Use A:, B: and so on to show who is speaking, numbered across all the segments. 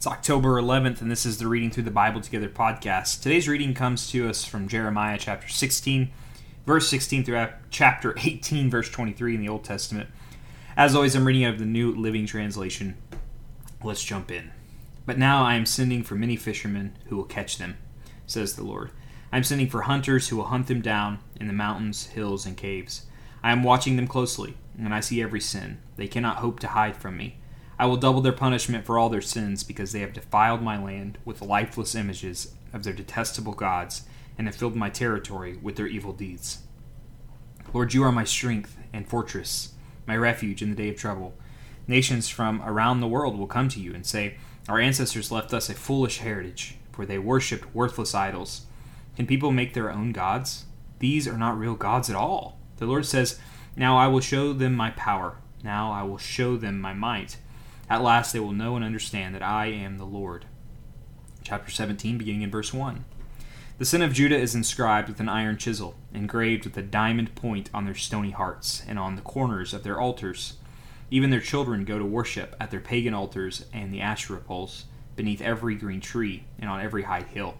A: It's October 11th, and this is the Reading Through the Bible Together podcast. Today's reading comes to us from Jeremiah chapter 16, verse 16 through chapter 18, verse 23 in the Old Testament. As always, I'm reading out of the New Living Translation. Let's jump in. But now I am sending for many fishermen who will catch them, says the Lord. I am sending for hunters who will hunt them down in the mountains, hills, and caves. I am watching them closely, and I see every sin. They cannot hope to hide from me. I will double their punishment for all their sins because they have defiled my land with lifeless images of their detestable gods and have filled my territory with their evil deeds. Lord, you are my strength and fortress, my refuge in the day of trouble. Nations from around the world will come to you and say, Our ancestors left us a foolish heritage, for they worshipped worthless idols. Can people make their own gods? These are not real gods at all. The Lord says, Now I will show them my power. Now I will show them my might. At last they will know and understand that I am the Lord. Chapter 17, beginning in verse 1. The sin of Judah is inscribed with an iron chisel, engraved with a diamond point on their stony hearts, and on the corners of their altars. Even their children go to worship at their pagan altars and the Asherah poles, beneath every green tree and on every high hill.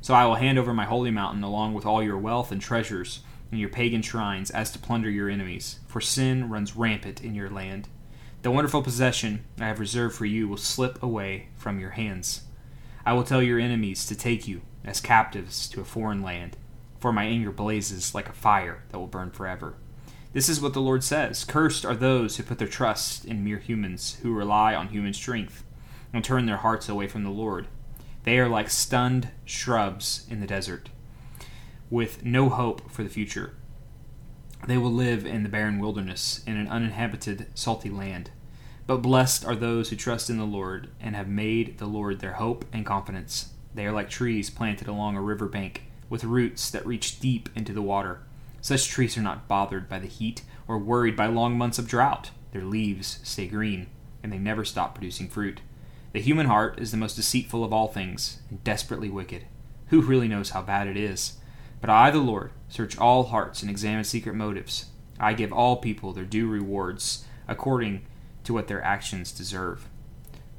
A: So I will hand over my holy mountain along with all your wealth and treasures and your pagan shrines as to plunder your enemies, for sin runs rampant in your land the wonderful possession I have reserved for you will slip away from your hands. I will tell your enemies to take you as captives to a foreign land, for my anger blazes like a fire that will burn forever. This is what the Lord says Cursed are those who put their trust in mere humans, who rely on human strength, and turn their hearts away from the Lord. They are like stunned shrubs in the desert, with no hope for the future. They will live in the barren wilderness, in an uninhabited, salty land. But blessed are those who trust in the Lord and have made the Lord their hope and confidence. They are like trees planted along a river bank, with roots that reach deep into the water. Such trees are not bothered by the heat or worried by long months of drought. Their leaves stay green, and they never stop producing fruit. The human heart is the most deceitful of all things, and desperately wicked. Who really knows how bad it is? But I, the Lord, search all hearts and examine secret motives. I give all people their due rewards, according to what their actions deserve.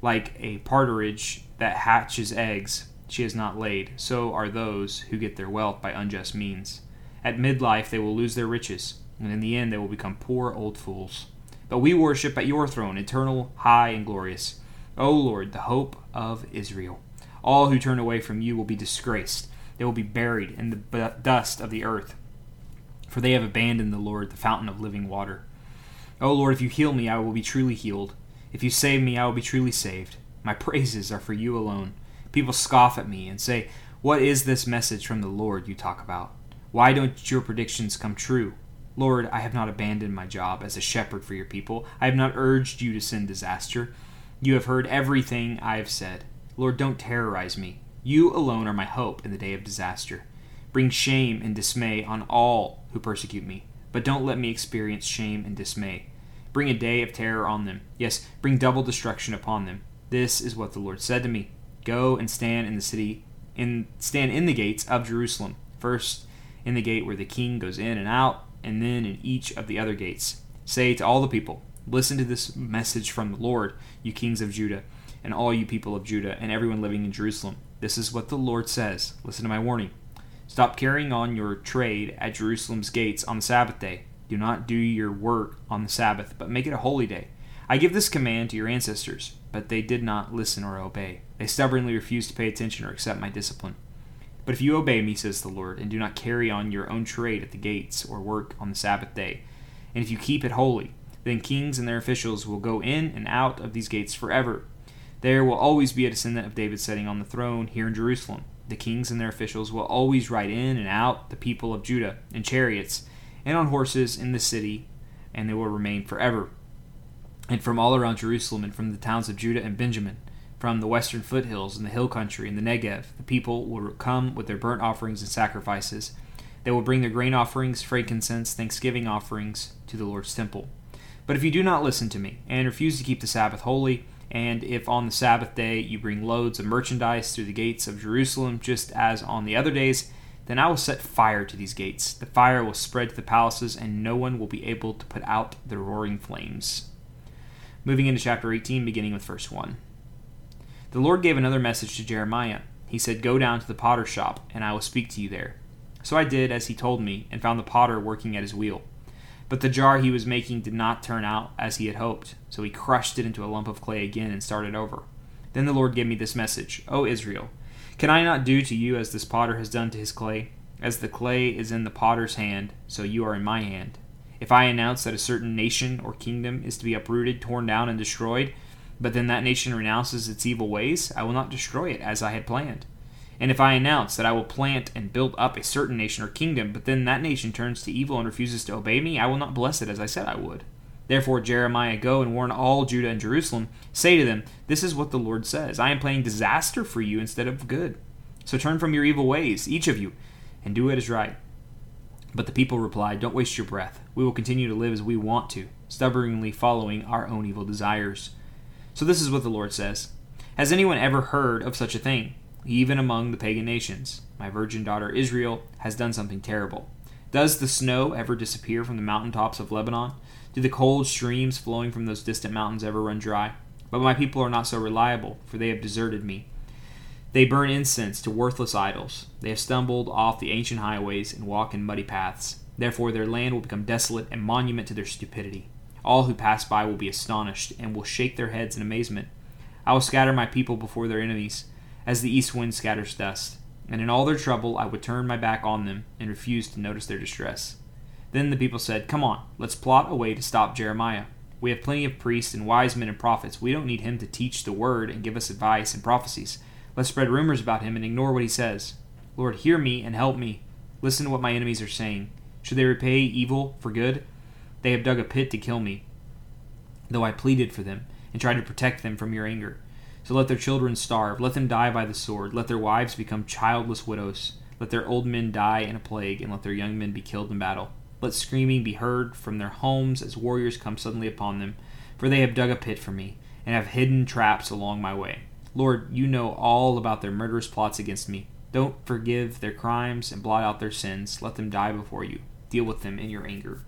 A: Like a partridge that hatches eggs she has not laid, so are those who get their wealth by unjust means. At midlife they will lose their riches, and in the end they will become poor old fools. But we worship at your throne, eternal, high, and glorious. O Lord, the hope of Israel. All who turn away from you will be disgraced. They will be buried in the dust of the earth. For they have abandoned the Lord, the fountain of living water. O Lord, if you heal me, I will be truly healed. If you save me, I will be truly saved. My praises are for you alone. People scoff at me and say, What is this message from the Lord you talk about? Why don't your predictions come true? Lord, I have not abandoned my job as a shepherd for your people. I have not urged you to send disaster. You have heard everything I have said. Lord, don't terrorize me. You alone are my hope in the day of disaster. Bring shame and dismay on all who persecute me but don't let me experience shame and dismay. Bring a day of terror on them. Yes, bring double destruction upon them. This is what the Lord said to me. Go and stand in the city and stand in the gates of Jerusalem. First in the gate where the king goes in and out, and then in each of the other gates. Say to all the people, Listen to this message from the Lord, you kings of Judah, and all you people of Judah, and everyone living in Jerusalem. This is what the Lord says. Listen to my warning. Stop carrying on your trade at Jerusalem's gates on the Sabbath day. Do not do your work on the Sabbath, but make it a holy day. I give this command to your ancestors, but they did not listen or obey. They stubbornly refused to pay attention or accept my discipline. But if you obey me, says the Lord, and do not carry on your own trade at the gates or work on the Sabbath day, and if you keep it holy, then kings and their officials will go in and out of these gates forever. There will always be a descendant of David sitting on the throne here in Jerusalem the kings and their officials will always ride in and out the people of Judah in chariots and on horses in the city, and they will remain forever. And from all around Jerusalem and from the towns of Judah and Benjamin, from the western foothills and the hill country and the Negev, the people will come with their burnt offerings and sacrifices. They will bring their grain offerings, frankincense, thanksgiving offerings to the Lord's temple. But if you do not listen to me and refuse to keep the Sabbath holy, and if on the Sabbath day you bring loads of merchandise through the gates of Jerusalem, just as on the other days, then I will set fire to these gates. The fire will spread to the palaces, and no one will be able to put out the roaring flames. Moving into chapter 18, beginning with verse 1. The Lord gave another message to Jeremiah. He said, Go down to the potter's shop, and I will speak to you there. So I did as he told me, and found the potter working at his wheel. But the jar he was making did not turn out as he had hoped, so he crushed it into a lump of clay again and started over. Then the Lord gave me this message O Israel, can I not do to you as this potter has done to his clay? As the clay is in the potter's hand, so you are in my hand. If I announce that a certain nation or kingdom is to be uprooted, torn down, and destroyed, but then that nation renounces its evil ways, I will not destroy it as I had planned. And if I announce that I will plant and build up a certain nation or kingdom, but then that nation turns to evil and refuses to obey me, I will not bless it as I said I would. Therefore, Jeremiah, go and warn all Judah and Jerusalem. Say to them, This is what the Lord says I am planning disaster for you instead of good. So turn from your evil ways, each of you, and do what is right. But the people replied, Don't waste your breath. We will continue to live as we want to, stubbornly following our own evil desires. So this is what the Lord says Has anyone ever heard of such a thing? Even among the pagan nations, my virgin daughter Israel has done something terrible. Does the snow ever disappear from the mountain tops of Lebanon? Do the cold streams flowing from those distant mountains ever run dry? But my people are not so reliable, for they have deserted me. They burn incense to worthless idols. They have stumbled off the ancient highways and walk in muddy paths. Therefore, their land will become desolate and monument to their stupidity. All who pass by will be astonished and will shake their heads in amazement. I will scatter my people before their enemies, as the east wind scatters dust. And in all their trouble, I would turn my back on them and refuse to notice their distress. Then the people said, Come on, let's plot a way to stop Jeremiah. We have plenty of priests and wise men and prophets. We don't need him to teach the word and give us advice and prophecies. Let's spread rumors about him and ignore what he says. Lord, hear me and help me. Listen to what my enemies are saying. Should they repay evil for good? They have dug a pit to kill me, though I pleaded for them and tried to protect them from your anger. So let their children starve, let them die by the sword, let their wives become childless widows, let their old men die in a plague, and let their young men be killed in battle. Let screaming be heard from their homes as warriors come suddenly upon them, for they have dug a pit for me, and have hidden traps along my way. Lord, you know all about their murderous plots against me. Don't forgive their crimes and blot out their sins. Let them die before you. Deal with them in your anger.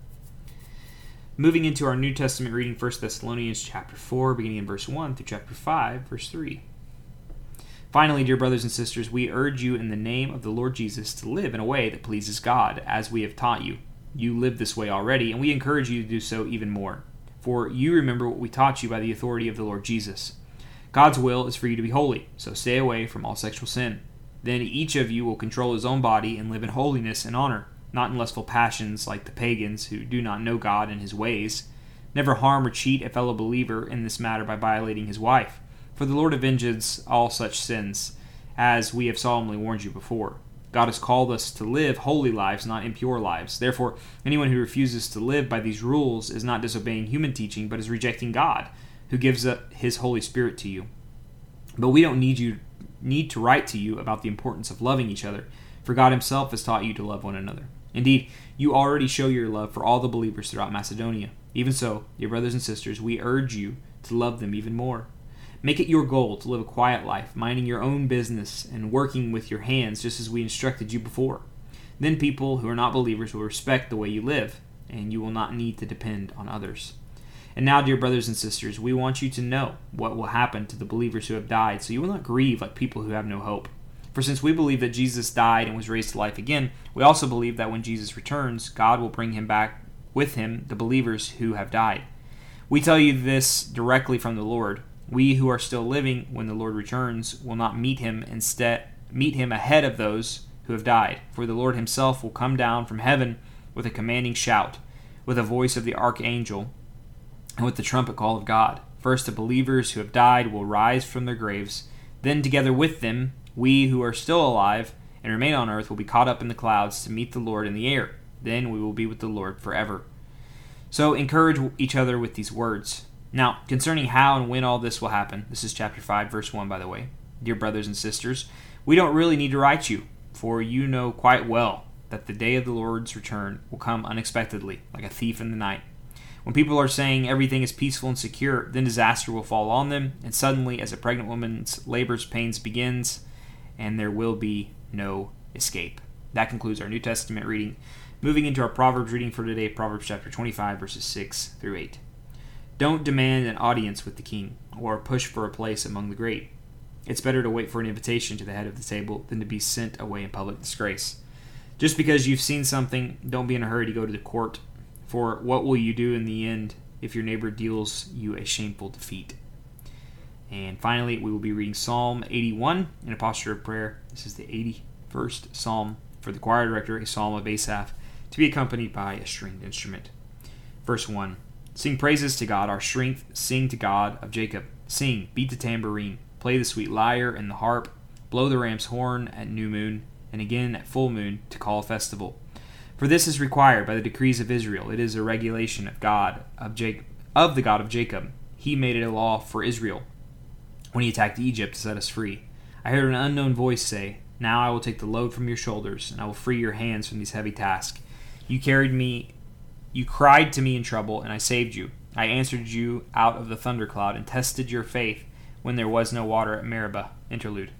A: Moving into our New Testament reading, 1 Thessalonians chapter 4, beginning in verse 1 through chapter 5, verse 3. Finally, dear brothers and sisters, we urge you in the name of the Lord Jesus to live in a way that pleases God, as we have taught you. You live this way already, and we encourage you to do so even more. For you remember what we taught you by the authority of the Lord Jesus. God's will is for you to be holy, so stay away from all sexual sin. Then each of you will control his own body and live in holiness and honor not in lustful passions like the pagans who do not know God and his ways. Never harm or cheat a fellow believer in this matter by violating his wife, for the Lord avenges all such sins, as we have solemnly warned you before. God has called us to live holy lives, not impure lives. Therefore, anyone who refuses to live by these rules is not disobeying human teaching, but is rejecting God, who gives his Holy Spirit to you. But we don't need you need to write to you about the importance of loving each other, for God himself has taught you to love one another. Indeed, you already show your love for all the believers throughout Macedonia. Even so, dear brothers and sisters, we urge you to love them even more. Make it your goal to live a quiet life, minding your own business and working with your hands just as we instructed you before. Then people who are not believers will respect the way you live, and you will not need to depend on others. And now, dear brothers and sisters, we want you to know what will happen to the believers who have died, so you will not grieve like people who have no hope. For since we believe that Jesus died and was raised to life again, we also believe that when Jesus returns, God will bring him back with him the believers who have died. We tell you this directly from the Lord. We who are still living when the Lord returns will not meet him instead meet him ahead of those who have died, for the Lord himself will come down from heaven with a commanding shout, with the voice of the archangel, and with the trumpet call of God. First the believers who have died will rise from their graves, then together with them we who are still alive and remain on earth will be caught up in the clouds to meet the Lord in the air. Then we will be with the Lord forever. So encourage each other with these words. Now, concerning how and when all this will happen, this is chapter 5, verse 1, by the way. Dear brothers and sisters, we don't really need to write you, for you know quite well that the day of the Lord's return will come unexpectedly, like a thief in the night. When people are saying everything is peaceful and secure, then disaster will fall on them, and suddenly, as a pregnant woman's labor's pains begins, and there will be no escape. That concludes our New Testament reading. Moving into our Proverbs reading for today, Proverbs chapter 25, verses 6 through 8. Don't demand an audience with the king, or push for a place among the great. It's better to wait for an invitation to the head of the table than to be sent away in public disgrace. Just because you've seen something, don't be in a hurry to go to the court, for what will you do in the end if your neighbor deals you a shameful defeat? And finally, we will be reading Psalm 81 in a posture of prayer. This is the 81st Psalm for the choir director, a psalm of Asaph, to be accompanied by a stringed instrument. Verse 1 Sing praises to God, our strength, sing to God of Jacob. Sing, beat the tambourine, play the sweet lyre and the harp, blow the ram's horn at new moon, and again at full moon to call a festival. For this is required by the decrees of Israel. It is a regulation of God of Jacob, of the God of Jacob. He made it a law for Israel when he attacked Egypt to set us free. I heard an unknown voice say, Now I will take the load from your shoulders, and I will free your hands from these heavy tasks. You carried me, you cried to me in trouble, and I saved you. I answered you out of the thundercloud and tested your faith when there was no water at Meribah. Interlude.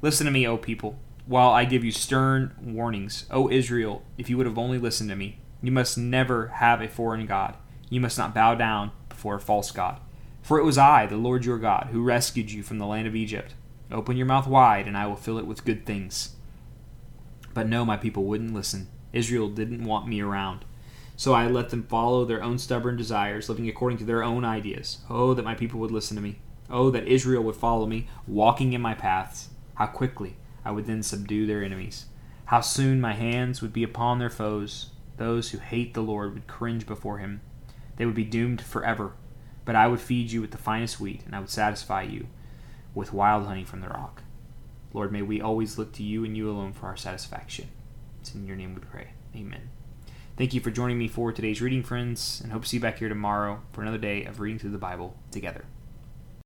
A: Listen to me, O people, while I give you stern warnings. O Israel, if you would have only listened to me, you must never have a foreign God. You must not bow down before a false God. For it was I, the Lord your God, who rescued you from the land of Egypt. Open your mouth wide, and I will fill it with good things. But no, my people wouldn't listen. Israel didn't want me around. So I let them follow their own stubborn desires, living according to their own ideas. Oh, that my people would listen to me. Oh, that Israel would follow me, walking in my paths. How quickly I would then subdue their enemies. How soon my hands would be upon their foes. Those who hate the Lord would cringe before him. They would be doomed forever. But I would feed you with the finest wheat, and I would satisfy you with wild honey from the rock. Lord, may we always look to you and you alone for our satisfaction. It's in your name we pray. Amen. Thank you for joining me for today's reading, friends, and hope to see you back here tomorrow for another day of reading through the Bible together.